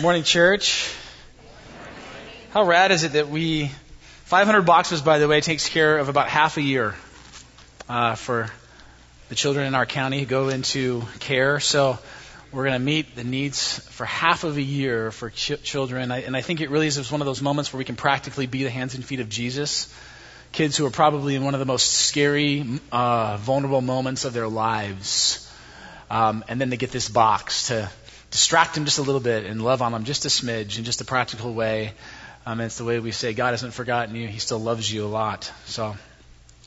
Morning, church. How rad is it that we, 500 boxes, by the way, takes care of about half a year uh, for the children in our county who go into care. So we're going to meet the needs for half of a year for ch- children. I, and I think it really is one of those moments where we can practically be the hands and feet of Jesus. Kids who are probably in one of the most scary, uh, vulnerable moments of their lives. Um, and then they get this box to distract him just a little bit and love on him just a smidge in just a practical way. Um, it's the way we say God hasn't forgotten you; He still loves you a lot. So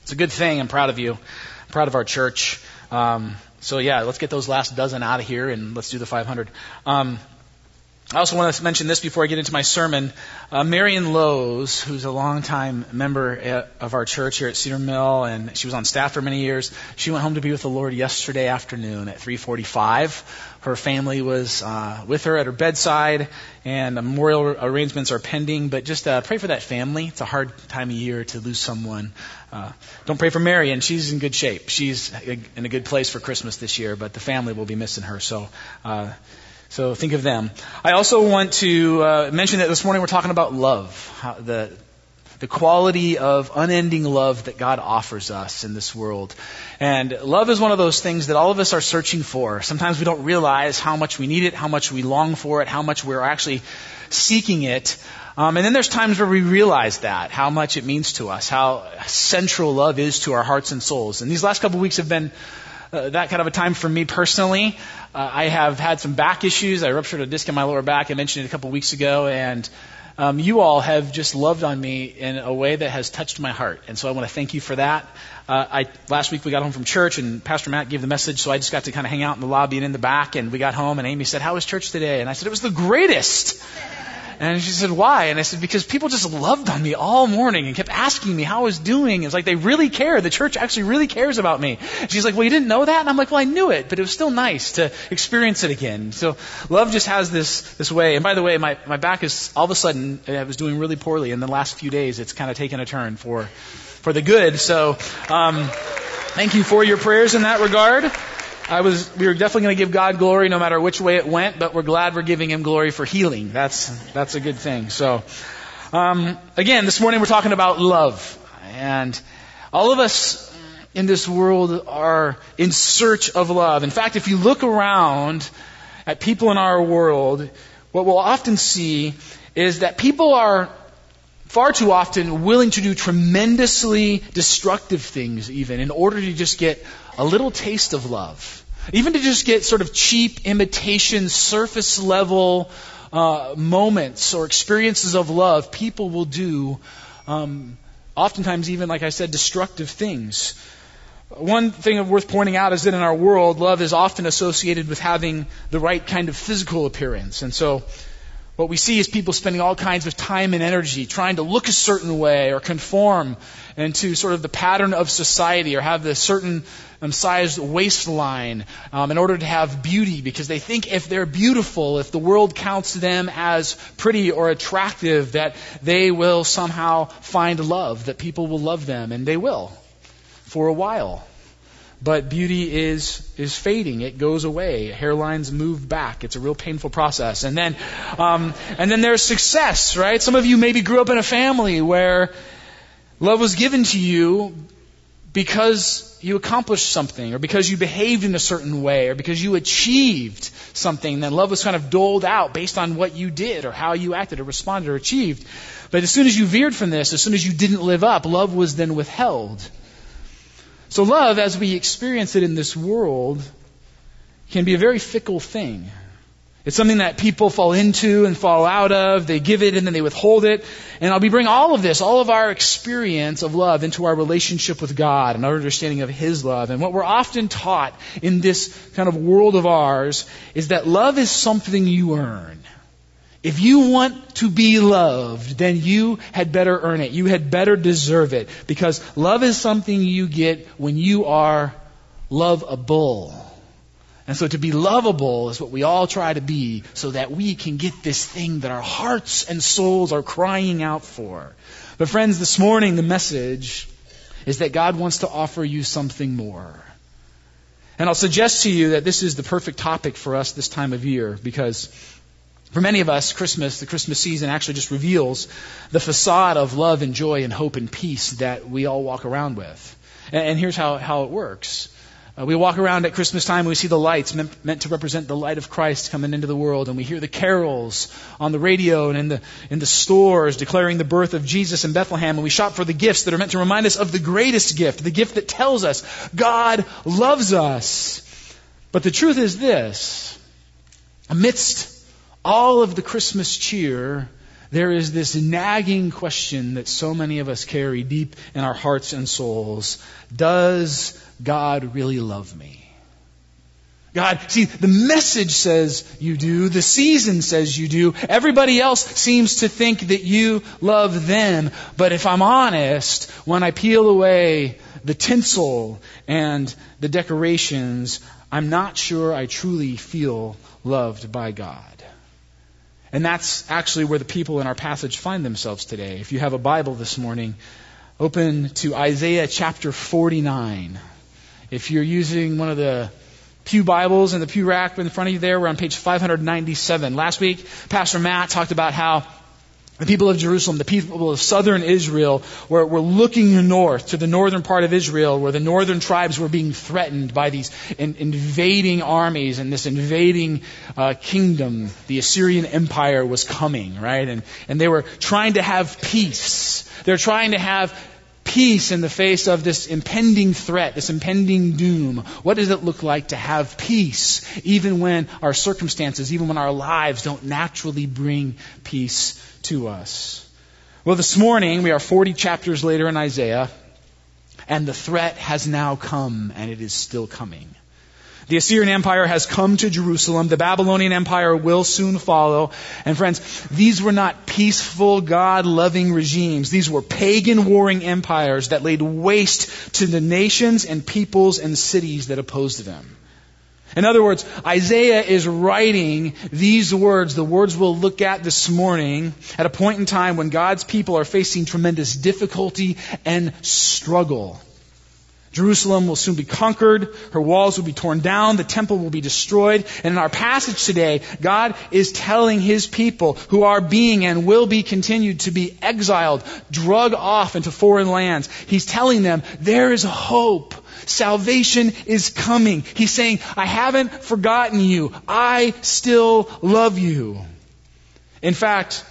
it's a good thing. I'm proud of you. I'm proud of our church. Um, so yeah, let's get those last dozen out of here and let's do the 500. Um, I also want to mention this before I get into my sermon. Uh, Marion Lowe's, who's a longtime member at, of our church here at Cedar Mill, and she was on staff for many years. She went home to be with the Lord yesterday afternoon at 3:45. Her family was uh, with her at her bedside, and memorial arrangements are pending. But just uh, pray for that family. It's a hard time of year to lose someone. Uh, don't pray for Mary, and She's in good shape. She's in a good place for Christmas this year, but the family will be missing her. So. Uh, so think of them. I also want to uh, mention that this morning we're talking about love, how the the quality of unending love that God offers us in this world. And love is one of those things that all of us are searching for. Sometimes we don't realize how much we need it, how much we long for it, how much we're actually seeking it. Um, and then there's times where we realize that, how much it means to us, how central love is to our hearts and souls. And these last couple of weeks have been uh, that kind of a time for me personally. Uh, I have had some back issues. I ruptured a disc in my lower back. I mentioned it a couple of weeks ago, and um, you all have just loved on me in a way that has touched my heart, and so I want to thank you for that. Uh, I, last week we got home from church, and Pastor Matt gave the message, so I just got to kind of hang out in the lobby and in the back. And we got home, and Amy said, "How was church today?" And I said, "It was the greatest." And she said, why? And I said, because people just loved on me all morning and kept asking me how I was doing. It's like they really care. The church actually really cares about me. She's like, well, you didn't know that? And I'm like, well, I knew it, but it was still nice to experience it again. So love just has this, this way. And by the way, my, my back is all of a sudden, I was doing really poorly. In the last few days, it's kind of taken a turn for, for the good. So, um, thank you for your prayers in that regard. I was, we were definitely going to give God glory no matter which way it went, but we're glad we're giving Him glory for healing. That's, that's a good thing. So, um, again, this morning we're talking about love. And all of us in this world are in search of love. In fact, if you look around at people in our world, what we'll often see is that people are far too often willing to do tremendously destructive things even in order to just get a little taste of love. Even to just get sort of cheap imitation, surface level uh, moments or experiences of love, people will do, um, oftentimes even, like I said, destructive things. One thing worth pointing out is that in our world, love is often associated with having the right kind of physical appearance. And so, what we see is people spending all kinds of time and energy trying to look a certain way or conform into sort of the pattern of society or have the certain um, sized waistline um, in order to have beauty because they think if they're beautiful, if the world counts them as pretty or attractive, that they will somehow find love, that people will love them, and they will for a while. But beauty is is fading; it goes away. Hairlines move back. It's a real painful process. And then, um, and then there's success, right? Some of you maybe grew up in a family where love was given to you because you accomplished something, or because you behaved in a certain way, or because you achieved something. Then love was kind of doled out based on what you did, or how you acted, or responded, or achieved. But as soon as you veered from this, as soon as you didn't live up, love was then withheld. So, love, as we experience it in this world, can be a very fickle thing. It's something that people fall into and fall out of. They give it and then they withhold it. And I'll be bringing all of this, all of our experience of love into our relationship with God and our understanding of His love. And what we're often taught in this kind of world of ours is that love is something you earn. If you want to be loved, then you had better earn it. You had better deserve it. Because love is something you get when you are lovable. And so to be lovable is what we all try to be so that we can get this thing that our hearts and souls are crying out for. But friends, this morning the message is that God wants to offer you something more. And I'll suggest to you that this is the perfect topic for us this time of year because For many of us, Christmas, the Christmas season actually just reveals the facade of love and joy and hope and peace that we all walk around with. And, here's how, how it works. Uh, we walk around at Christmas time and we see the lights meant, meant, to represent the light of Christ coming into the world, and we hear the carols on the radio and in the, in the stores declaring the birth of Jesus in Bethlehem, and we shop for the gifts that are meant to remind us of the greatest gift, the gift that tells us God loves us. But the truth is this amidst all of the Christmas cheer, there is this nagging question that so many of us carry deep in our hearts and souls Does God really love me? God, see, the message says you do. The season says you do. Everybody else seems to think that you love them. But if I'm honest, when I peel away the tinsel and the decorations, I'm not sure I truly feel loved by God. And that's actually where the people in our passage find themselves today. If you have a Bible this morning, open to Isaiah chapter 49. If you're using one of the Pew Bibles in the pew rack in front of you there, we're on page 597. Last week, Pastor Matt talked about how the people of Jerusalem, the people of southern Israel, were, were looking north to the northern part of Israel where the northern tribes were being threatened by these in, invading armies and this invading uh, kingdom. The Assyrian Empire was coming, right? And, and they were trying to have peace. They're trying to have peace in the face of this impending threat, this impending doom? What does it look like to have peace, even when our circumstances, even when our lives don't naturally bring peace to us. Well, this morning we are 40 chapters later in Isaiah, and the threat has now come, and it is still coming. The Assyrian Empire has come to Jerusalem. The Babylonian Empire will soon follow. And friends, these were not peaceful, God loving regimes. These were pagan warring empires that laid waste to the nations and peoples and cities that opposed them. In other words, Isaiah is writing these words, the words we'll look at this morning, at a point in time when God's people are facing tremendous difficulty and struggle. Jerusalem will soon be conquered. Her walls will be torn down. The temple will be destroyed. And in our passage today, God is telling His people who are being and will be continued to be exiled, drug off into foreign lands. He's telling them there is hope. Salvation is coming. He's saying, I haven't forgotten you. I still love you. In fact,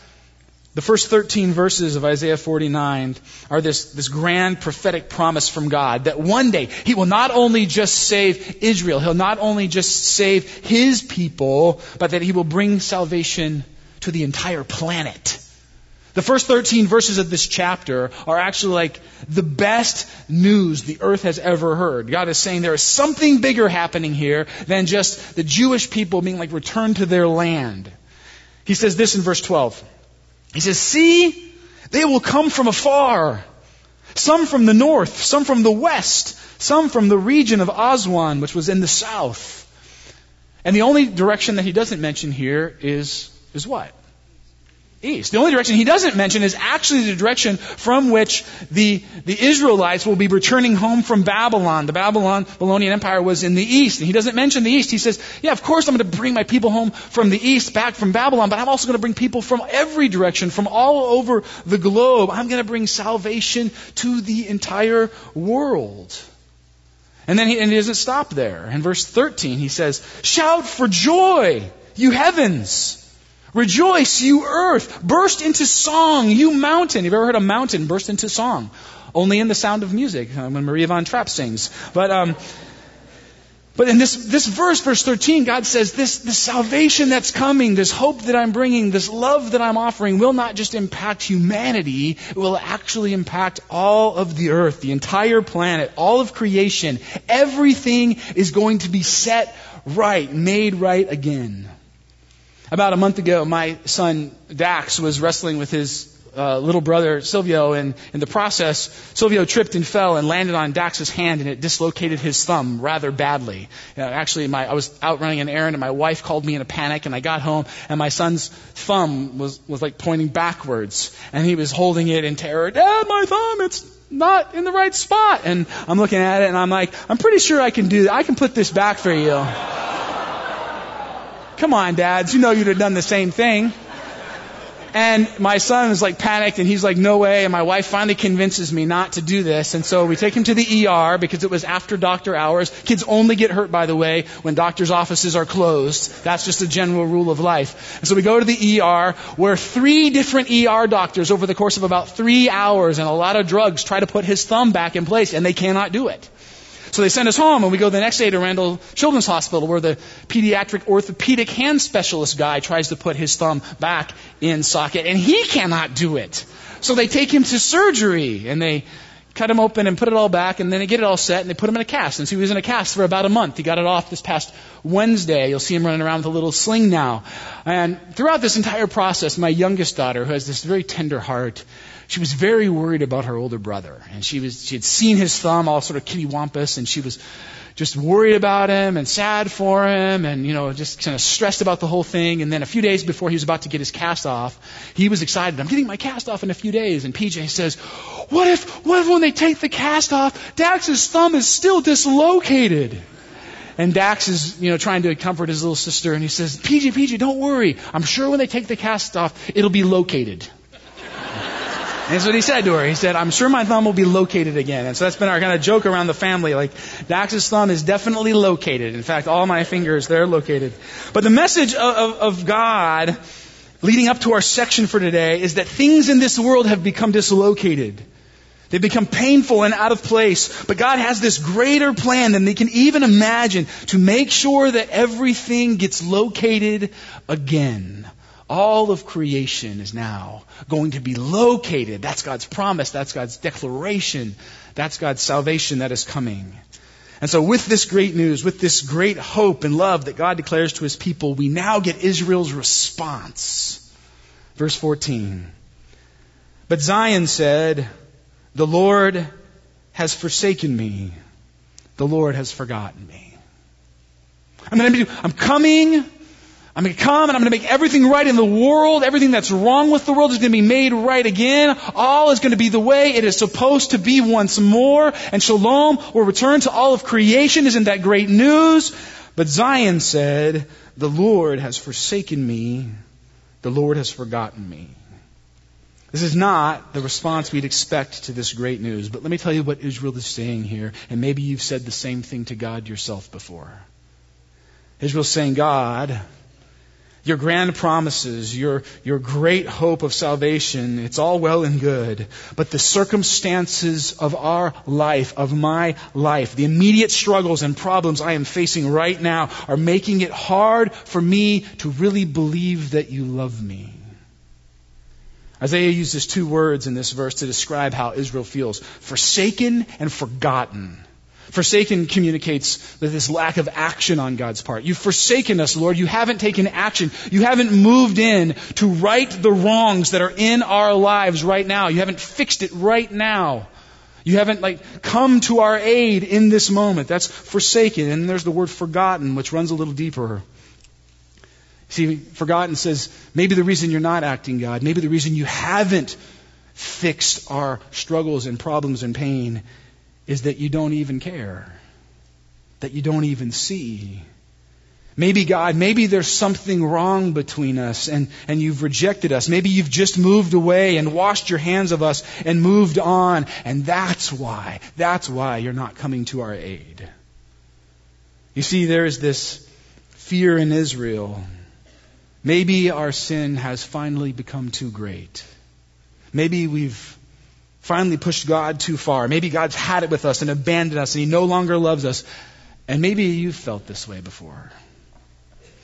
the first 13 verses of Isaiah 49 are this, this grand prophetic promise from God that one day He will not only just save Israel, He'll not only just save His people, but that He will bring salvation to the entire planet. The first 13 verses of this chapter are actually like the best news the earth has ever heard. God is saying there is something bigger happening here than just the Jewish people being like returned to their land. He says this in verse 12. He says, See, they will come from afar. Some from the north, some from the west, some from the region of Aswan, which was in the south. And the only direction that he doesn't mention here is, is what? East. The only direction he doesn't mention is actually the direction from which the, the Israelites will be returning home from Babylon. The Babylon, Babylonian Empire was in the east, and he doesn't mention the east. He says, yeah, of course I'm going to bring my people home from the east, back from Babylon, but I'm also going to bring people from every direction, from all over the globe. I'm going to bring salvation to the entire world. And then he, and he doesn't stop there. In verse 13, he says, shout for joy, you heavens. Rejoice, you earth. Burst into song, you mountain. You've ever heard a mountain burst into song? Only in the sound of music, uh, when Maria von Trapp sings. But, um, but in this, this verse, verse 13, God says this, this salvation that's coming, this hope that I'm bringing, this love that I'm offering will not just impact humanity, it will actually impact all of the earth, the entire planet, all of creation. Everything is going to be set right, made right again. About a month ago, my son Dax was wrestling with his uh, little brother Silvio, and in the process, Silvio tripped and fell and landed on Dax's hand, and it dislocated his thumb rather badly. Uh, actually, my, I was out running an errand, and my wife called me in a panic, and I got home, and my son's thumb was, was like pointing backwards, and he was holding it in terror. Dad, my thumb, it's not in the right spot. And I'm looking at it, and I'm like, I'm pretty sure I can do that. I can put this back for you. Come on, dads. You know you'd have done the same thing. And my son is like panicked and he's like, no way. And my wife finally convinces me not to do this. And so we take him to the ER because it was after doctor hours. Kids only get hurt, by the way, when doctor's offices are closed. That's just a general rule of life. And so we go to the ER where three different ER doctors over the course of about three hours and a lot of drugs try to put his thumb back in place and they cannot do it. So they send us home, and we go the next day to Randall Children's Hospital, where the pediatric orthopedic hand specialist guy tries to put his thumb back in socket, and he cannot do it. So they take him to surgery, and they cut him open and put it all back, and then they get it all set, and they put him in a cast. And so he was in a cast for about a month. He got it off this past Wednesday. You'll see him running around with a little sling now. And throughout this entire process, my youngest daughter, who has this very tender heart, she was very worried about her older brother. And she was, she had seen his thumb all sort of kittywampus and she was just worried about him and sad for him and, you know, just kind of stressed about the whole thing. And then a few days before he was about to get his cast off, he was excited. I'm getting my cast off in a few days. And PJ says, what if, what if when they take the cast off, Dax's thumb is still dislocated? And Dax is, you know, trying to comfort his little sister, and he says, PJ, PJ, don't worry. I'm sure when they take the cast off, it'll be located. That's what he said to her. He said, I'm sure my thumb will be located again. And so that's been our kind of joke around the family. Like, Dax's thumb is definitely located. In fact, all my fingers, they're located. But the message of, of, of God leading up to our section for today is that things in this world have become dislocated. They become painful and out of place. But God has this greater plan than they can even imagine to make sure that everything gets located again. All of creation is now going to be located. That's God's promise. That's God's declaration. That's God's salvation that is coming. And so with this great news, with this great hope and love that God declares to his people, we now get Israel's response. Verse 14. But Zion said, the Lord has forsaken me. The Lord has forgotten me. I'm, I'm coming I'm going to come and I'm going to make everything right in the world. Everything that's wrong with the world is going to be made right again. All is going to be the way it is supposed to be once more. And shalom will return to all of creation. Isn't that great news? But Zion said, the Lord has forsaken me. The Lord has forgotten me. This is not the response we'd expect to this great news. But let me tell you what Israel is saying here. And maybe you've said the same thing to God yourself before. Israel's saying, God, your grand promises, your, your great hope of salvation, it's all well and good. But the circumstances of our life, of my life, the immediate struggles and problems I am facing right now are making it hard for me to really believe that you love me. Isaiah uses two words in this verse to describe how Israel feels forsaken and forgotten. Forsaken communicates this lack of action on God's part. You've forsaken us, Lord. You haven't taken action. You haven't moved in to right the wrongs that are in our lives right now. You haven't fixed it right now. You haven't like come to our aid in this moment. That's forsaken. And there's the word forgotten, which runs a little deeper. See, forgotten says maybe the reason you're not acting, God, maybe the reason you haven't fixed our struggles and problems and pain is that you don't even care, that you don't even see. Maybe God, maybe there's something wrong between us and, and you've rejected us. Maybe you've just moved away and washed your hands of us and moved on. And that's why, that's why you're not coming to our aid. You see, there is this fear in Israel. Maybe our sin has finally become too great. Maybe we've finally pushed God too far. Maybe God's had it with us and abandoned us and He no longer loves us. And maybe you've felt this way before.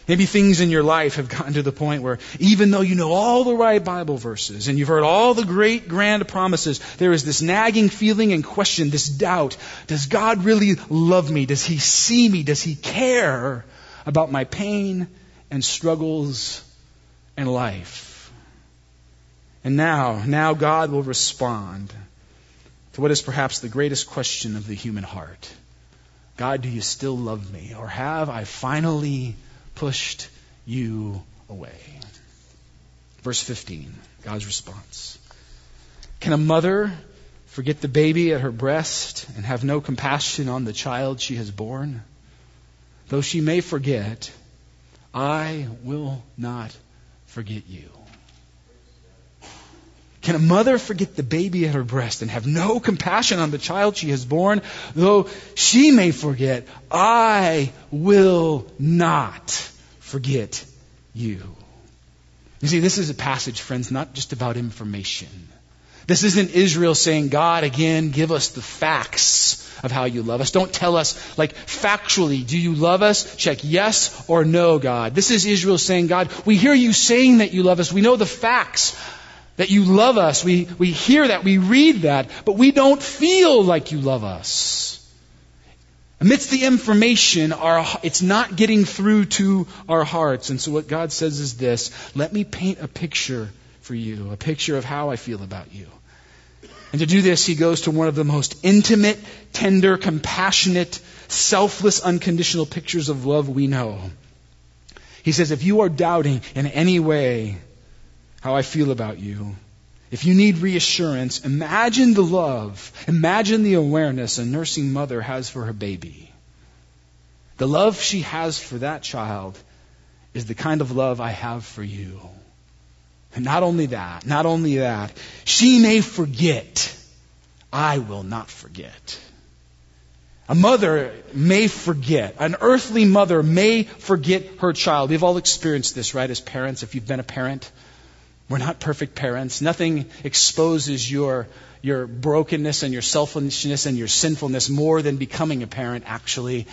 Maybe things in your life have gotten to the point where even though you know all the right Bible verses and you've heard all the great grand promises, there is this nagging feeling and question, this doubt. Does God really love me? Does He see me? Does He care about my pain and struggles and life? And now, now God will respond to what is perhaps the greatest question of the human heart. God, do you still love me? Or have I finally pushed you away? Verse 15, God's response. Can a mother forget the baby at her breast and have no compassion on the child she has borne? Though she may forget, I will not forget you. Can a mother forget the baby at her breast and have no compassion on the child she has borne? Though she may forget, I will not forget you. You see, this is a passage, friends, not just about information. This isn't Israel saying, God, again, give us the facts of how you love us. Don't tell us, like, factually, do you love us? Check yes or no, God. This is Israel saying, God, we hear you saying that you love us. We know the facts that you love us. We, we hear that. We read that. But we don't feel like you love us. Amidst the information, our, it's not getting through to our hearts. And so what God says is this let me paint a picture for you, a picture of how I feel about you. And to do this, he goes to one of the most intimate, tender, compassionate, selfless, unconditional pictures of love we know. He says, if you are doubting in any way how I feel about you, if you need reassurance, imagine the love, imagine the awareness a nursing mother has for her baby. The love she has for that child is the kind of love I have for you. And not only that, not only that, she may forget. I will not forget. A mother may forget. An earthly mother may forget her child. We've all experienced this, right, as parents, if you've been a parent. We're not perfect parents. Nothing exposes your, your brokenness and your selfishness and your sinfulness more than becoming a parent, actually.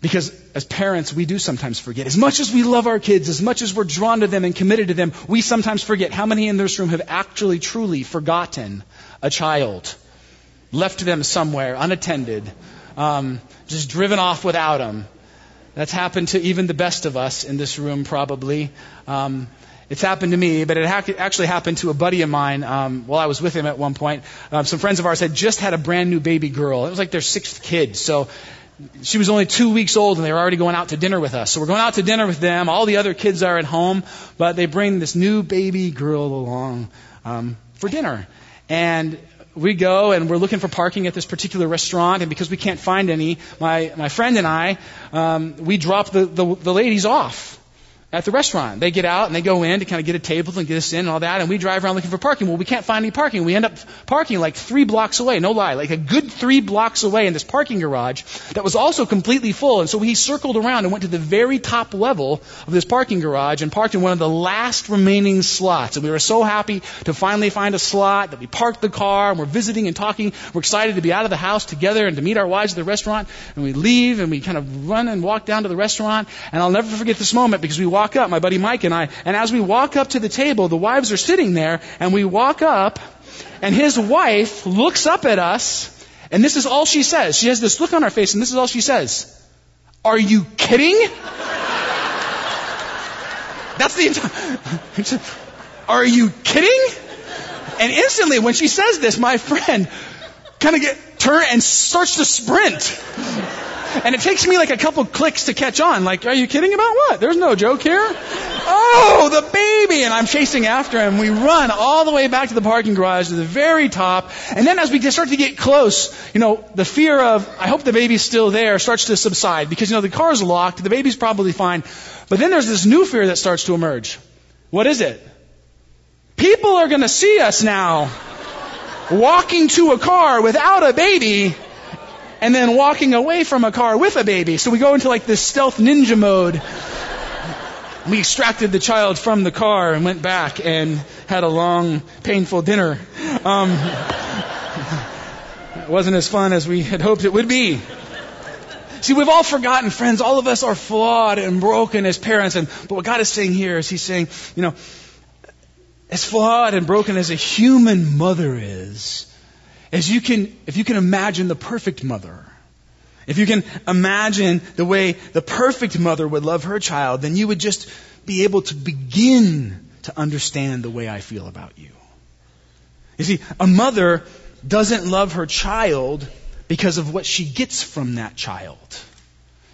Because as parents, we do sometimes forget. As much as we love our kids, as much as we're drawn to them and committed to them, we sometimes forget. How many in this room have actually, truly forgotten a child? Left them somewhere, unattended, um, just driven off without them. That's happened to even the best of us in this room, probably. Um, it's happened to me, but it actually happened to a buddy of mine um, while I was with him at one point. Um, some friends of ours had just had a brand new baby girl. It was like their sixth kid. So she was only two weeks old and they were already going out to dinner with us. So we're going out to dinner with them. All the other kids are at home, but they bring this new baby girl along um, for dinner. And we go and we're looking for parking at this particular restaurant, and because we can't find any, my, my friend and I, um, we drop the, the, the ladies off at the restaurant. They get out and they go in to kind of get a table and get us in and all that, and we drive around looking for parking. Well, we can't find any parking. We end up parking like three blocks away, no lie, like a good three blocks away in this parking garage that was also completely full. And so we circled around and went to the very top level of this parking garage and parked in one of the last remaining slots. And we were so happy to finally find a slot that we parked the car and we're visiting and talking. We're excited to be out of the house together and to meet our wives at the restaurant. And we leave and we kind of run and walk down to the restaurant. And I'll never forget this moment because we walk up, my buddy Mike and I, and as we walk up to the table, the wives are sitting there, and we walk up, and his wife looks up at us, and this is all she says. She has this look on her face, and this is all she says. Are you kidding? That's the entire. Are you kidding? And instantly, when she says this, my friend kind of get turn and starts to sprint. And it takes me like a couple clicks to catch on. Like, are you kidding about what? There's no joke here. Oh, the baby! And I'm chasing after him. We run all the way back to the parking garage to the very top. And then as we start to get close, you know, the fear of, I hope the baby's still there starts to subside because, you know, the car's locked. The baby's probably fine. But then there's this new fear that starts to emerge. What is it? People are going to see us now walking to a car without a baby and then walking away from a car with a baby. So we go into like this stealth ninja mode. We extracted the child from the car and went back and had a long, painful dinner. Um, it wasn't as fun as we had hoped it would be. See, we've all forgotten, friends. All of us are flawed and broken as parents. And but what God is saying here is He's saying, you know, as flawed and broken as a human mother is, you can, if you can imagine the perfect mother, if you can imagine the way the perfect mother would love her child, then you would just be able to begin to understand the way I feel about you. You see, a mother doesn't love her child because of what she gets from that child.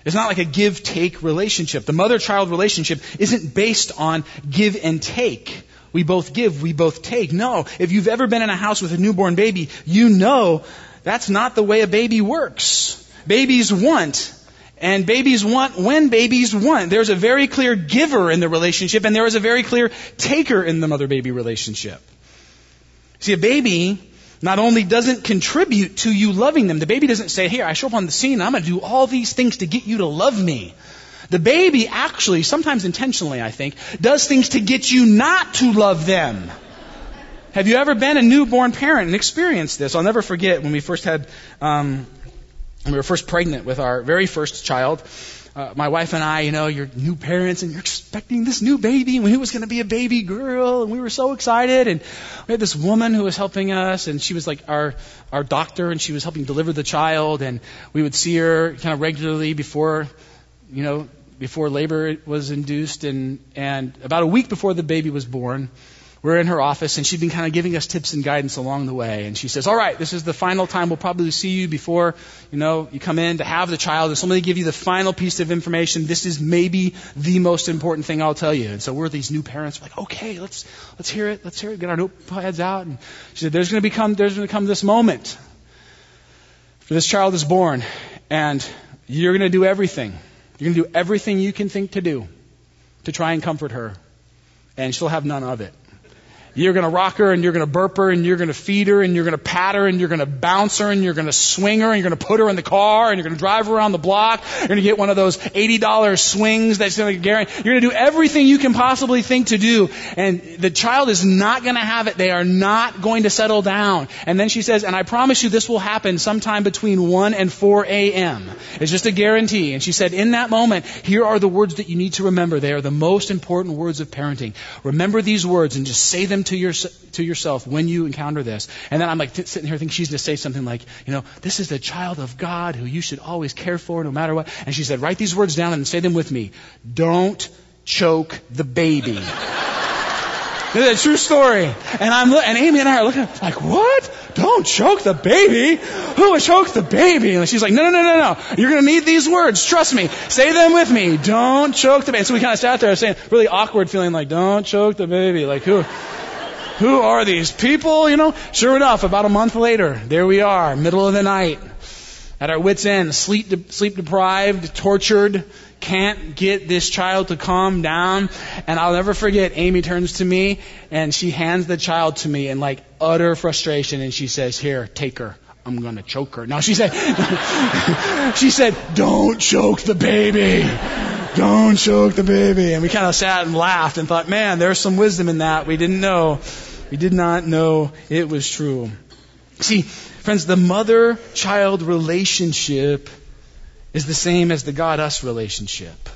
It's not like a give take relationship. The mother child relationship isn't based on give and take. We both give, we both take. No. If you've ever been in a house with a newborn baby, you know that's not the way a baby works. Babies want And babies want when babies want. There's a very clear giver in the relationship, and there is a very clear taker in the mother baby relationship. See, a baby not only doesn't contribute to you loving them, the baby doesn't say, Here, I show up on the scene, I'm going to do all these things to get you to love me. The baby actually, sometimes intentionally, I think, does things to get you not to love them. Have you ever been a newborn parent and experienced this? I'll never forget when we first had, um, when we were first pregnant with our very first child. Uh, my wife and I, you know, you're new parents and you're expecting this new baby, and it was going to be a baby girl, and we were so excited. And we had this woman who was helping us, and she was like our our doctor, and she was helping deliver the child, and we would see her kind of regularly before, you know, before labor was induced, and and about a week before the baby was born we're in her office and she'd been kind of giving us tips and guidance along the way. And she says, all right, this is the final time we'll probably see you before, you know, you come in to have the child. And somebody give you the final piece of information. This is maybe the most important thing I'll tell you. And so we're these new parents. We're like, okay, let's, let's hear it. Let's hear it. Get our notepads out. And she said, there's going to become, there's going to come this moment. For this child is born and you're going to do everything. You're going to do everything you can think to do to try and comfort her. And she'll have none of it. You're going to rock her and you're going to burp her and you're going to feed her and you're going to pat her and you're going to bounce her and you're going to swing her and you're going to put her in the car and you're going to drive her around the block. You're going to get one of those $80 swings that's going to guarantee. You're going to do everything you can possibly think to do. And the child is not going to have it. They are not going to settle down. And then she says, and I promise you this will happen sometime between 1 and 4 a.m. It's just a guarantee. And she said, in that moment, here are the words that you need to remember. They are the most important words of parenting. Remember these words and just say them to, your, to yourself when you encounter this. And then I'm like sitting here thinking she's going to say something like, you know, this is the child of God who you should always care for no matter what. And she said, write these words down and say them with me. Don't choke the baby. It's a true story. And I'm and Amy and I are looking like, what? Don't choke the baby. Who would choke the baby? And she's like, no, no, no, no, no. You're going to need these words. Trust me. Say them with me. Don't choke the baby. And So we kind of sat there saying, really awkward feeling like, don't choke the baby. Like who? Who are these people? You know, sure enough, about a month later, there we are, middle of the night, at our wits' end, sleep, de- sleep deprived, tortured, can't get this child to calm down. And I'll never forget, Amy turns to me and she hands the child to me in like utter frustration and she says, Here, take her. I'm gonna choke her. Now she said, she said, don't choke the baby. Don't choke the baby. And we kind of sat and laughed and thought, man, there's some wisdom in that. We didn't know. We did not know it was true. See, friends, the mother child relationship is the same as the God us relationship.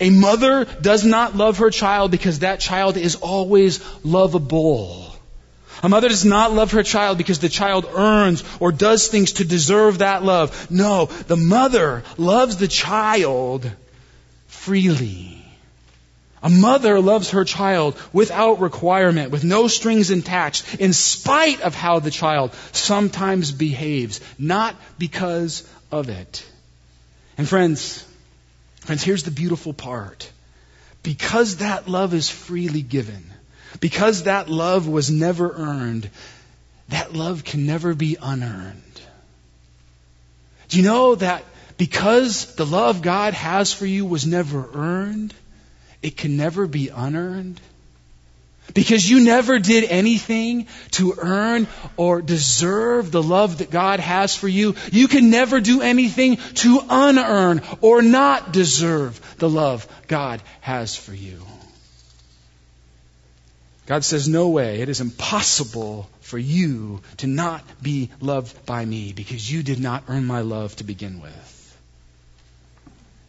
A mother does not love her child because that child is always lovable. A mother does not love her child because the child earns or does things to deserve that love. No, the mother loves the child freely. A mother loves her child without requirement, with no strings attached, in spite of how the child sometimes behaves, not because of it. And friends, friends, here's the beautiful part. Because that love is freely given, because that love was never earned, that love can never be unearned. Do you know that because the love God has for you was never earned, it can never be unearned. Because you never did anything to earn or deserve the love that God has for you, you can never do anything to unearn or not deserve the love God has for you. God says, No way. It is impossible for you to not be loved by me because you did not earn my love to begin with.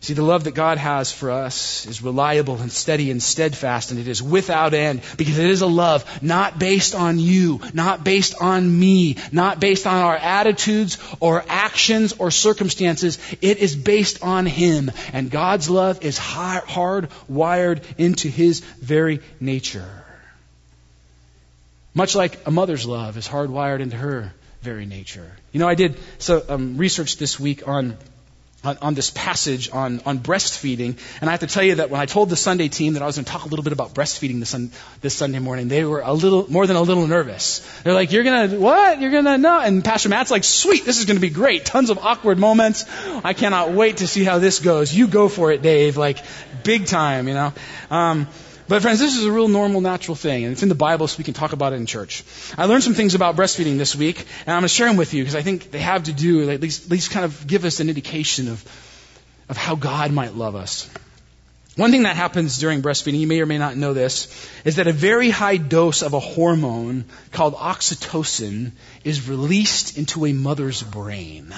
See, the love that God has for us is reliable and steady and steadfast, and it is without end because it is a love not based on you, not based on me, not based on our attitudes or actions or circumstances. It is based on Him. And God's love is hard wired into His very nature. Much like a mother's love is hardwired into her very nature. You know, I did so um, research this week on on, on, this passage on, on breastfeeding. And I have to tell you that when I told the Sunday team that I was going to talk a little bit about breastfeeding this, sun, this Sunday morning, they were a little, more than a little nervous. They're like, you're going to, what? You're going to, no. And Pastor Matt's like, sweet, this is going to be great. Tons of awkward moments. I cannot wait to see how this goes. You go for it, Dave. Like, big time, you know. Um, but friends, this is a real normal, natural thing, and it's in the Bible, so we can talk about it in church. I learned some things about breastfeeding this week, and I'm going to share them with you because I think they have to do, at least, at least kind of give us an indication of, of how God might love us. One thing that happens during breastfeeding, you may or may not know this, is that a very high dose of a hormone called oxytocin is released into a mother's brain.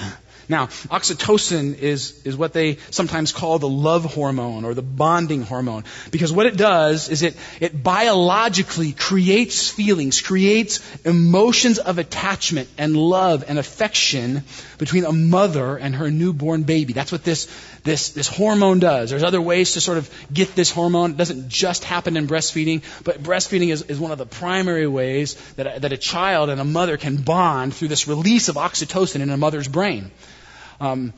Now, oxytocin is, is what they sometimes call the love hormone or the bonding hormone. Because what it does is it, it biologically creates feelings, creates emotions of attachment and love and affection between a mother and her newborn baby. That's what this, this, this hormone does. There's other ways to sort of get this hormone. It doesn't just happen in breastfeeding, but breastfeeding is, is one of the primary ways that a, that a child and a mother can bond through this release of oxytocin in a mother's brain. Um,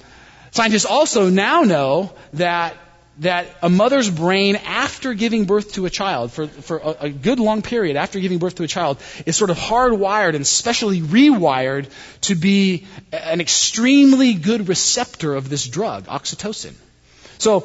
scientists also now know that that a mother's brain after giving birth to a child for, for a, a, good long period after giving birth to a child is sort of hardwired and specially rewired to be an extremely good receptor of this drug oxytocin so uh,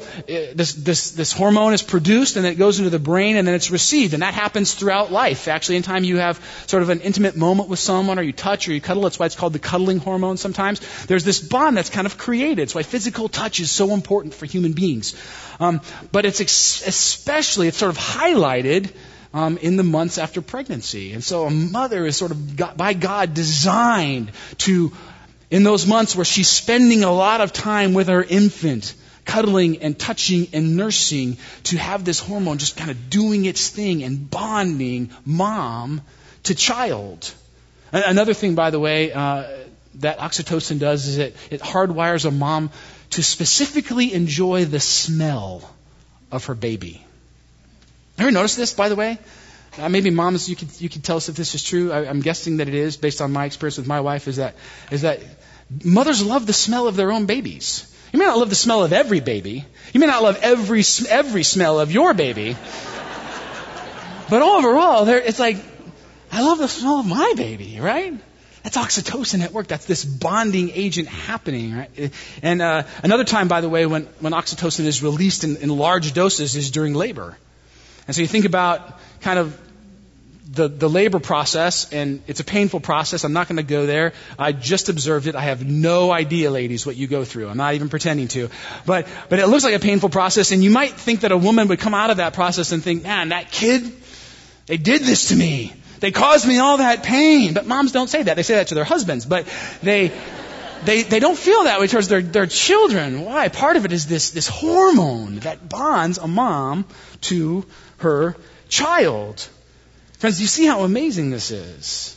this, this, this hormone is produced and then it goes into the brain and then it's received. And that happens throughout life. Actually, in time you have sort of an intimate moment with someone or you touch or you cuddle. That's why it's called the cuddling hormone sometimes. There's this bond that's kind of created. It's why physical touch is so important for human beings. Um, but it's ex- especially, it's sort of highlighted um, in the months after pregnancy. And so a mother is sort of got, by God designed to, in those months where she's spending a lot of time with her infant, cuddling and touching and nursing to have this hormone just kind of doing its thing and bonding mom to child. Another thing, by the way, uh, that oxytocin does is it, it hardwires a mom to specifically enjoy the smell of her baby. Have you ever noticed this, by the way? Uh, maybe moms, you could you could tell us if this is true. I, I'm guessing that it is, based on my experience with my wife. Is that is that mothers love the smell of their own babies. You may not love the smell of every baby. You may not love every, every smell of your baby. But overall, it's like, I love the smell of my baby, right? That's oxytocin at work. That's this bonding agent happening, right? And uh, another time, by the way, when, when oxytocin is released in, in large doses is during labor. And so you think about kind of the, the labor process, and it's a painful process. I'm not going to go there. I just observed it. I have no idea, ladies, what you go through. I'm not even pretending to. But, but it looks like a painful process, and you might think that a woman would come out of that process and think, man, that kid, they did this to me. They caused me all that pain. But moms don't say that. They say that to their husbands. But they, they, they don't feel that way towards their, their children. Why? Part of it is this, this hormone that bonds a mom to her child. Friends, you see how amazing this is?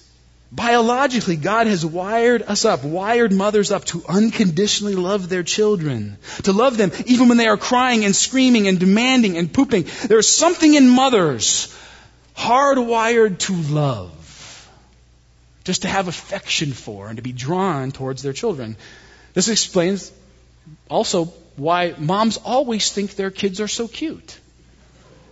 Biologically, God has wired us up, wired mothers up to unconditionally love their children, to love them even when they are crying and screaming and demanding and pooping. There is something in mothers hardwired to love, just to have affection for and to be drawn towards their children. This explains also why moms always think their kids are so cute.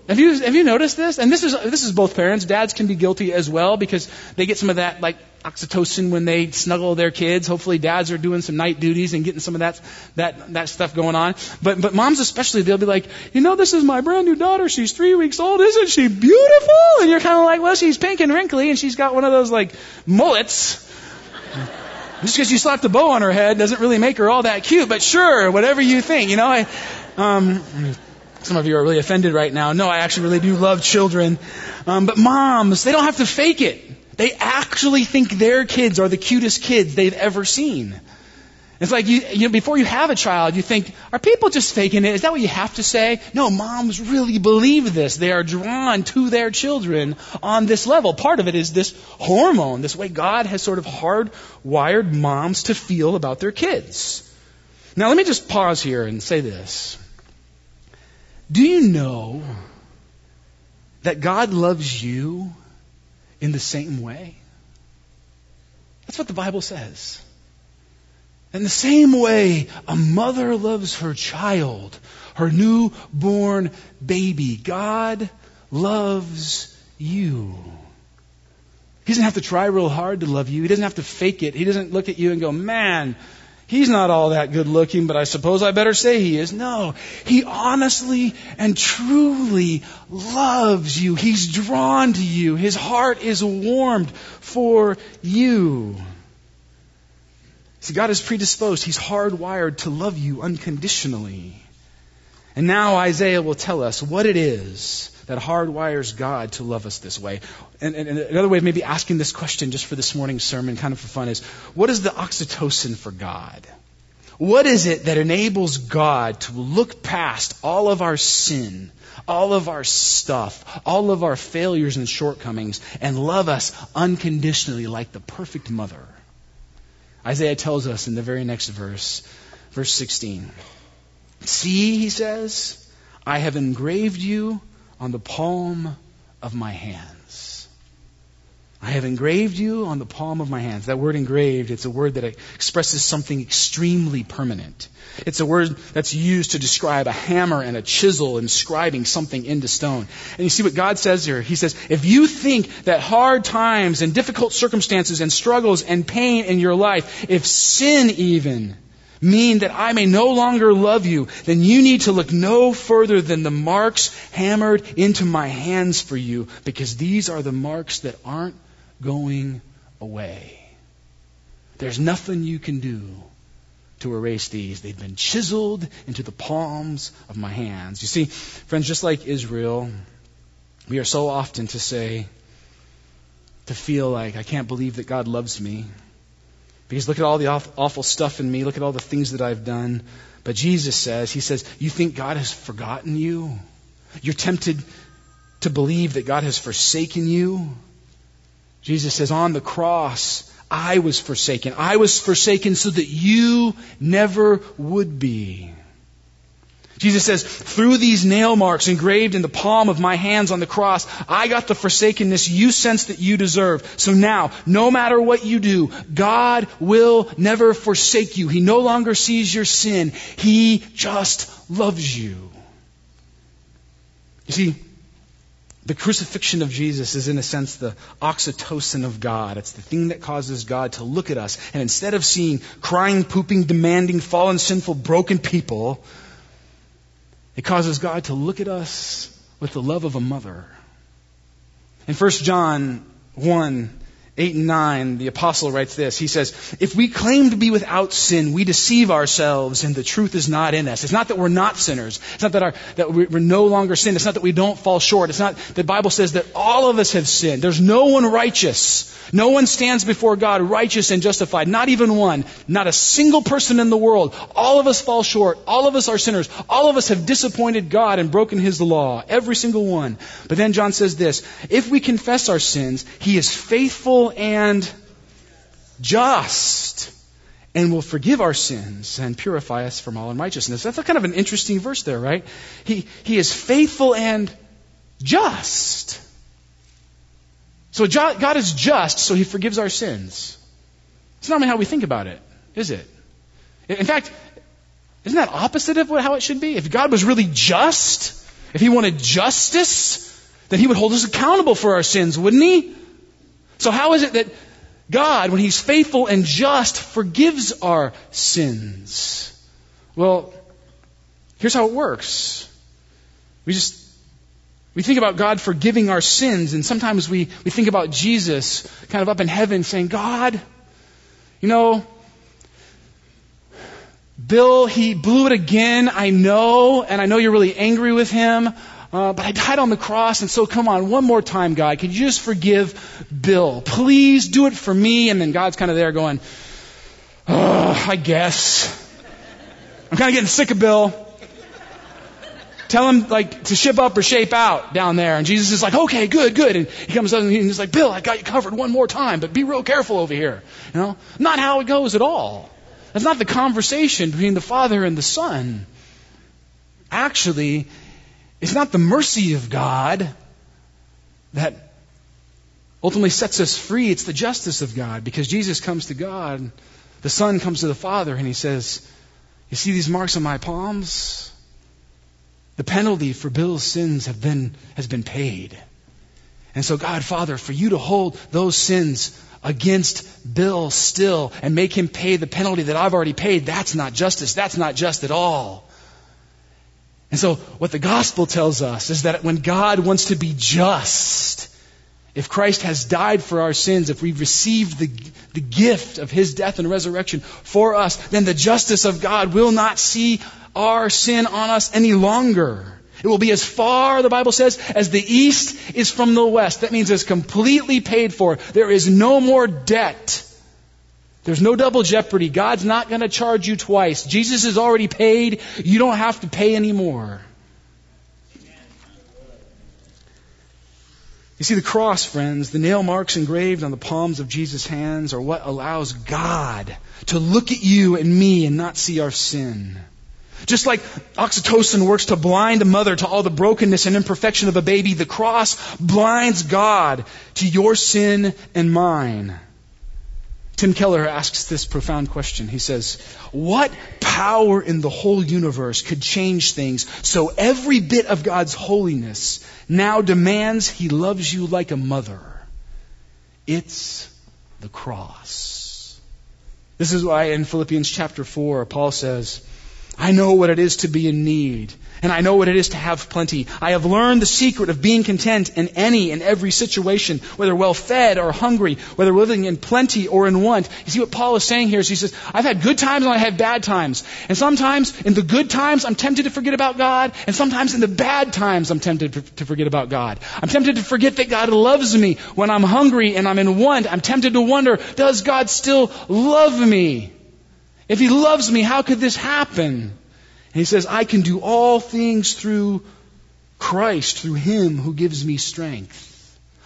Have you, have you noticed this? And this is, this is both parents. Dads can be guilty as well because they get some of that like oxytocin when they snuggle their kids. Hopefully dads are doing some night duties and getting some of that, that, that stuff going on. But, but moms especially, they'll be like, you know, this is my brand new daughter. She's three weeks old. Isn't she beautiful? And you're kind of like, well, she's pink and wrinkly and she's got one of those like mullets. Just because you slapped a bow on her head doesn't really make her all that cute, but sure, whatever you think, you know, I, um, some of you are really offended right now. No, I actually really do love children. Um, but moms, they don't have to fake it. They actually think their kids are the cutest kids they've ever seen. It's like you, you know, before you have a child, you think, are people just faking it? Is that what you have to say? No, moms really believe this. They are drawn to their children on this level. Part of it is this hormone, this way God has sort of hardwired moms to feel about their kids. Now, let me just pause here and say this. Do you know that God loves you in the same way? That's what the Bible says. In the same way, a mother loves her child, her newborn baby. God loves you. He doesn't have to try real hard to love you. He doesn't have to fake it. He doesn't look at you and go, man, he's not all that good looking, but I suppose I better say he is. No, he honestly and truly loves you. He's drawn to you. His heart is warmed for you. See, God is predisposed. He's hardwired to love you unconditionally. And now Isaiah will tell us what it is that hardwires God to love us this way. And, and, and, another way of maybe asking this question just for this morning's sermon, kind of for fun, is what is the oxytocin for God? What is it that enables God to look past all of our sin, all of our stuff, all of our failures and shortcomings, and love us unconditionally like the perfect mother? Isaiah tells us in the very next verse, verse 16. See, he says, I have engraved you on the palm of my hands. I have engraved you on the palm of my hands. That word engraved, it's a word that expresses something extremely permanent. It's a word that's used to describe a hammer and a chisel inscribing something into stone. And you see what God says here? He says, if you think that hard times and difficult circumstances and struggles and pain in your life, if sin even, mean that I may no longer love you, then you need to look no further than the marks hammered into my hands for you, because these are the marks that aren't going away. There's nothing you can do to erase these. They've been chiseled into the palms of my hands. You see, friends, just like Israel, we are so often to say, to feel like, I can't believe that God loves me. Because look at all the awful stuff in me. Look at all the things that I've done. But Jesus says, He says, You think God has forgotten you? You're tempted to believe that God has forsaken you? Jesus says, On the cross, I was forsaken. I was forsaken so that you never would be. Jesus says, through these nail marks engraved in the palm of my hands on the cross, I got the forsakenness you sense that you deserve. So now, no matter what you do, God will never forsake you. He no longer sees your sin. He just loves you. You see, the crucifixion of Jesus is, in a sense, the oxytocin of God. It's the thing that causes God to look at us. And instead of seeing crying, pooping, demanding, fallen, sinful, broken people, it causes God to look at us with the love of a mother. In 1 John 1, 8 and 9, the apostle writes this. He says, If we claim to be without sin, we deceive ourselves and the truth is not in us. It's not that we're not sinners. It's not that, our, that we're no longer sin. It's not that we don't fall short. It's not, that the Bible says that all of us have sinned. There's no one righteous. No one stands before God righteous and justified. Not even one. Not a single person in the world. All of us fall short. All of us are sinners. All of us have disappointed God and broken His law. Every single one. But then John says this, if we confess our sins, He is faithful and just and will forgive our sins and purify us from all unrighteousness. That's kind of an interesting verse there, right? He, he is faithful and just. So God is just, so He forgives our sins. It's not how we think about it, is it? In fact, isn't that opposite of how it should be? If God was really just, if He wanted justice, then He would hold us accountable for our sins, wouldn't He? So how is it that God, when He's faithful and just, forgives our sins? Well, here's how it works. We just we think about God forgiving our sins, and sometimes we, we think about Jesus kind of up in heaven saying, God, you know, Bill, he blew it again, I know, and I know you're really angry with him, uh, but I died on the cross, and so come on, one more time, God, could you just forgive Bill? Please do it for me. And then God's kind of there going, I guess. I'm kind of getting sick of Bill. Tell him like to ship up or shape out down there. And Jesus is like, okay, good, good. And he comes up and he's like, Bill, I got you covered one more time, but be real careful over here. You know, not how it goes at all. That's not the conversation between the Father and the Son. Actually, it's not the mercy of God that ultimately sets us free. It's the justice of God because Jesus comes to God the son comes to the father and he says, You see these marks on my palms? The penalty for Bill's sins have been, has been paid. And so, God, Father, for you to hold those sins against Bill still and make him pay the penalty that I've already paid, that's not justice. That's not just at all. And so, what the gospel tells us is that when God wants to be just, if Christ has died for our sins, if we've received the, the gift of his death and resurrection for us, then the justice of God will not see our sin on us any longer. It will be as far, the Bible says, as the east is from the west. That means it's completely paid for. There is no more debt. There's no double jeopardy. God's not going to charge you twice. Jesus has already paid. You don't have to pay anymore. You see, the cross, friends, the nail marks engraved on the palms of Jesus' hands are what allows God to look at you and me and not see our sin. Just like oxytocin works to blind a mother to all the brokenness and imperfection of a baby, the cross blinds God to your sin and mine. Tim Keller asks this profound question. He says, What power in the whole universe could change things so every bit of God's holiness now demands he loves you like a mother? It's the cross. This is why in Philippians chapter 4, Paul says, I know what it is to be in need, and I know what it is to have plenty. I have learned the secret of being content in any and every situation, whether well fed or hungry, whether living in plenty or in want. You see what Paul is saying here is he says, I've had good times and I have bad times. And sometimes in the good times I'm tempted to forget about God, and sometimes in the bad times I'm tempted to forget about God. I'm tempted to forget that God loves me when I'm hungry and I'm in want. I'm tempted to wonder, does God still love me? If he loves me, how could this happen? And he says, I can do all things through Christ, through him who gives me strength.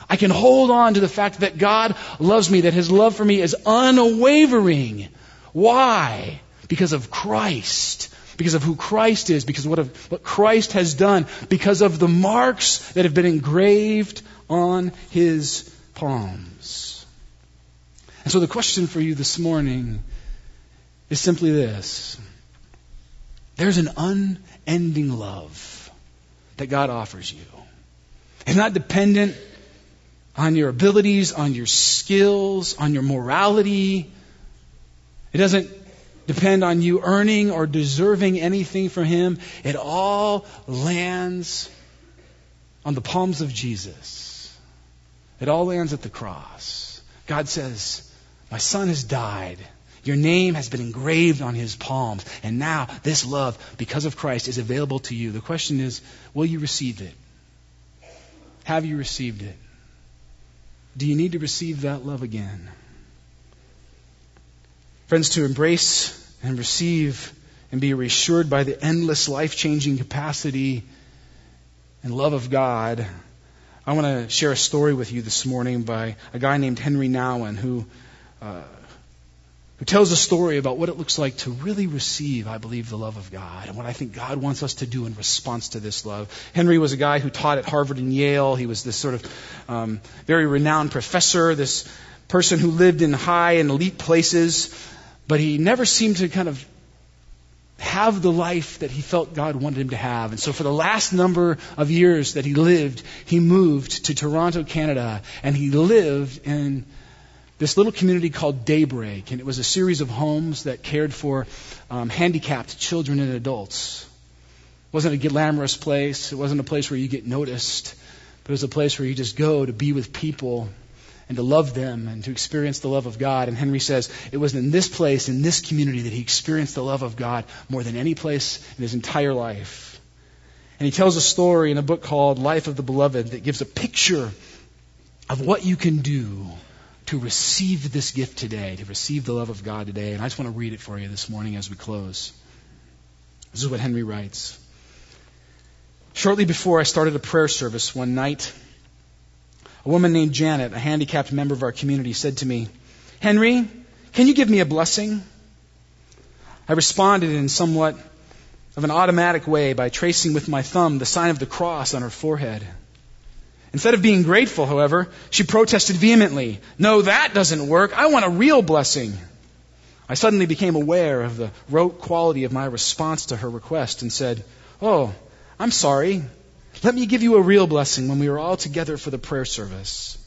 I can hold on to the fact that God loves me, that his love for me is unwavering. Why? Because of Christ. Because of who Christ is, because of what, of what Christ has done, because of the marks that have been engraved on his palms. And so the question for you this morning is simply this there's an unending love that God offers you. It's not dependent on your abilities, on your skills, on your morality. It doesn't depend on you earning or deserving anything from Him. It all lands on the palms of Jesus. It all lands at the cross. God says, My son has died. Your name has been engraved on his palms. And now this love, because of Christ, is available to you. The question is, will you receive it? Have you received it? Do you need to receive that love again? Friends, to embrace and receive and be reassured by the endless life changing capacity and love of God, I want to share a story with you this morning by a guy named Henry Nouwen who. Uh, who tells a story about what it looks like to really receive, I believe, the love of God and what I think God wants us to do in response to this love. Henry was a guy who taught at Harvard and Yale. He was this sort of um, very renowned professor, this person who lived in high and elite places, but he never seemed to kind of have the life that he felt God wanted him to have. And so for the last number of years that he lived, he moved to Toronto, Canada, and he lived in this little community called Daybreak, and it was a series of homes that cared for um, handicapped children and adults. It wasn't a glamorous place. It wasn't a place where you get noticed, but it was a place where you just go to be with people and to love them and to experience the love of God. And Henry says it was in this place, in this community, that he experienced the love of God more than any place in his entire life. And he tells a story in a book called Life of the Beloved that gives a picture of what you can do to receive this gift today, to receive the love of God today. And I just want to read it for you this morning as we close. This is what Henry writes. Shortly before I started a prayer service one night, a woman named Janet, a handicapped member of our community, said to me, Henry, can you give me a blessing? I responded in somewhat of an automatic way by tracing with my thumb the sign of the cross on her forehead. Instead of being grateful, however, she protested vehemently. No, that doesn't work. I want a real blessing. I suddenly became aware of the rote quality of my response to her request and said, Oh, I'm sorry. Let me give you a real blessing when we are all together for the prayer service.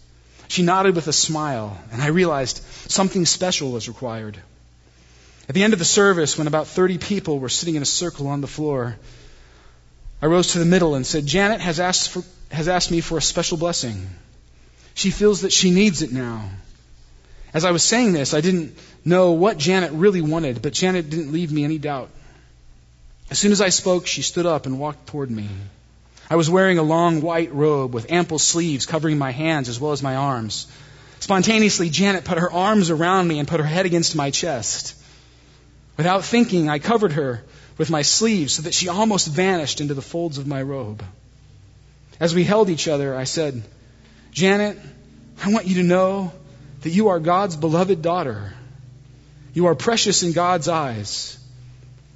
She nodded with a smile, and I realized something special was required. At the end of the service, when about 30 people were sitting in a circle on the floor, I rose to the middle and said, Janet has asked, for, has asked me for a special blessing. She feels that she needs it now. As I was saying this, I didn't know what Janet really wanted, but Janet didn't leave me any doubt. As soon as I spoke, she stood up and walked toward me. I was wearing a long white robe with ample sleeves covering my hands as well as my arms. Spontaneously, Janet put her arms around me and put her head against my chest. Without thinking, I covered her with my sleeves so that she almost vanished into the folds of my robe. As we held each other, I said, Janet, I want you to know that you are God's beloved daughter. You are precious in God's eyes.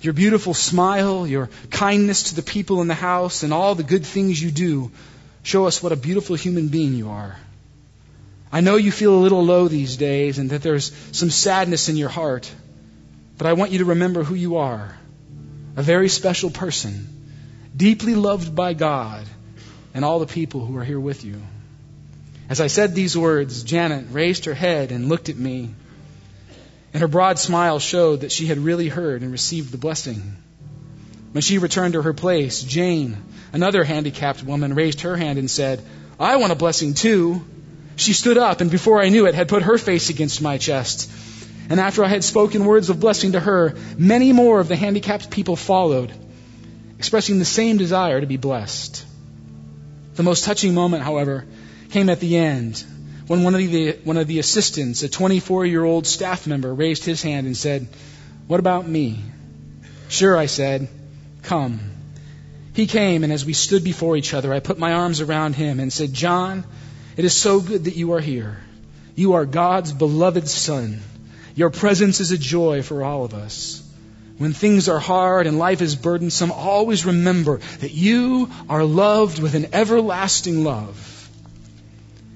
Your beautiful smile, your kindness to the people in the house, and all the good things you do show us what a beautiful human being you are. I know you feel a little low these days and that there's some sadness in your heart, but I want you to remember who you are a very special person, deeply loved by God and all the people who are here with you. As I said these words, Janet raised her head and looked at me and her broad smile showed that she had really heard and received the blessing. When she returned to her place, Jane, another handicapped woman, raised her hand and said, I want a blessing too. She stood up and before I knew it had put her face against my chest. And after I had spoken words of blessing to her, many more of the handicapped people followed, expressing the same desire to be blessed. The most touching moment, however, came at the end when one of the, one of the assistants, a 24 year old staff member, raised his hand and said, What about me? Sure, I said, Come. He came, and as we stood before each other, I put my arms around him and said, John, it is so good that you are here. You are God's beloved son. Your presence is a joy for all of us. When things are hard and life is burdensome, always remember that you are loved with an everlasting love.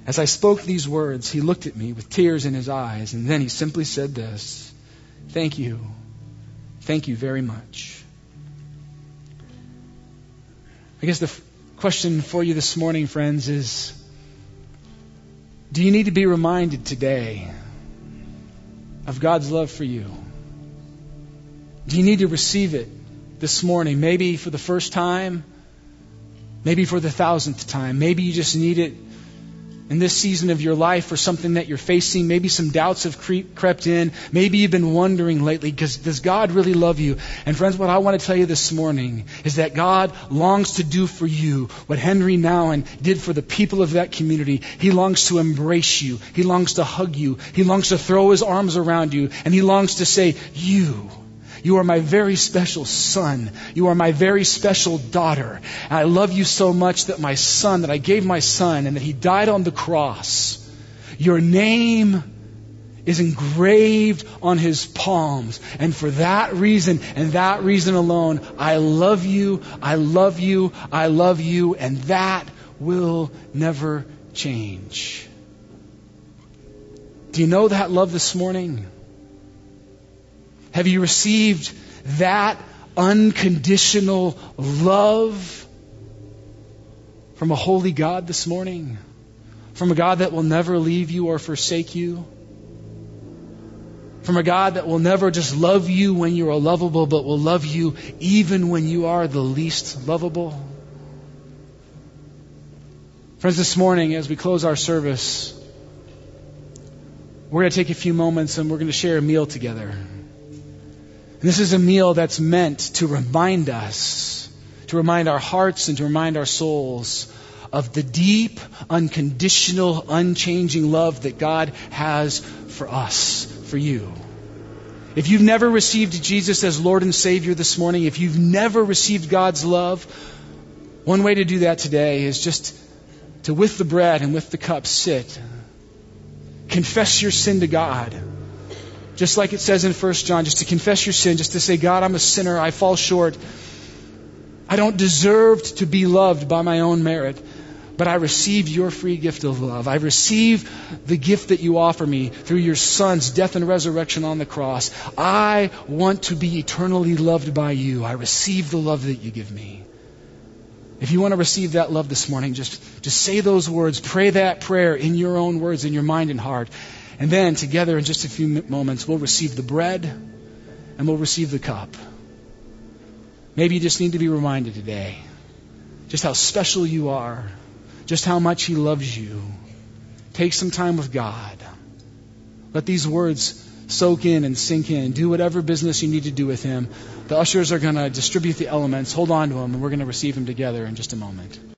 As I spoke these words, he looked at me with tears in his eyes, and then he simply said this Thank you. Thank you very much. I guess the f- question for you this morning, friends, is do you need to be reminded today of God's love for you? Do you need to receive it this morning? Maybe for the first time, maybe for the thousandth time. Maybe you just need it in this season of your life or something that you're facing. Maybe some doubts have crept in. Maybe you've been wondering lately, because does God really love you? And friends, what I want to tell you this morning is that God longs to do for you what Henry Nouwen did for the people of that community. He longs to embrace you. He longs to hug you. He longs to throw his arms around you. And he longs to say, you you are my very special son. You are my very special daughter. And I love you so much that my son, that I gave my son, and that he died on the cross. Your name is engraved on his palms. And for that reason, and that reason alone, I love you, I love you, I love you, and that will never change. Do you know that love this morning? Have you received that unconditional love from a holy God this morning? From a God that will never leave you or forsake you? From a God that will never just love you when you are lovable, but will love you even when you are the least lovable? Friends, this morning, as we close our service, we're going to take a few moments and we're going to share a meal together. This is a meal that's meant to remind us, to remind our hearts and to remind our souls of the deep, unconditional, unchanging love that God has for us, for you. If you've never received Jesus as Lord and Savior this morning, if you've never received God's love, one way to do that today is just to, with the bread and with the cup, sit. Confess your sin to God just like it says in 1 John, just to confess your sin, just to say, God, I'm a sinner, I fall short. I don't deserve to be loved by my own merit. But I receive your free gift of love. I receive the gift that you offer me through your Son's death and resurrection on the cross. I want to be eternally loved by you. I receive the love that you give me. If you want to receive that love this morning, just, just say those words. Pray that prayer in your own words, in your mind and heart. And then, together in just a few moments, we'll receive the bread and we'll receive the cup. Maybe you just need to be reminded today just how special you are, just how much He loves you. Take some time with God. Let these words soak in and sink in. Do whatever business you need to do with Him. The ushers are going to distribute the elements. Hold on to them, and we're going to receive them together in just a moment.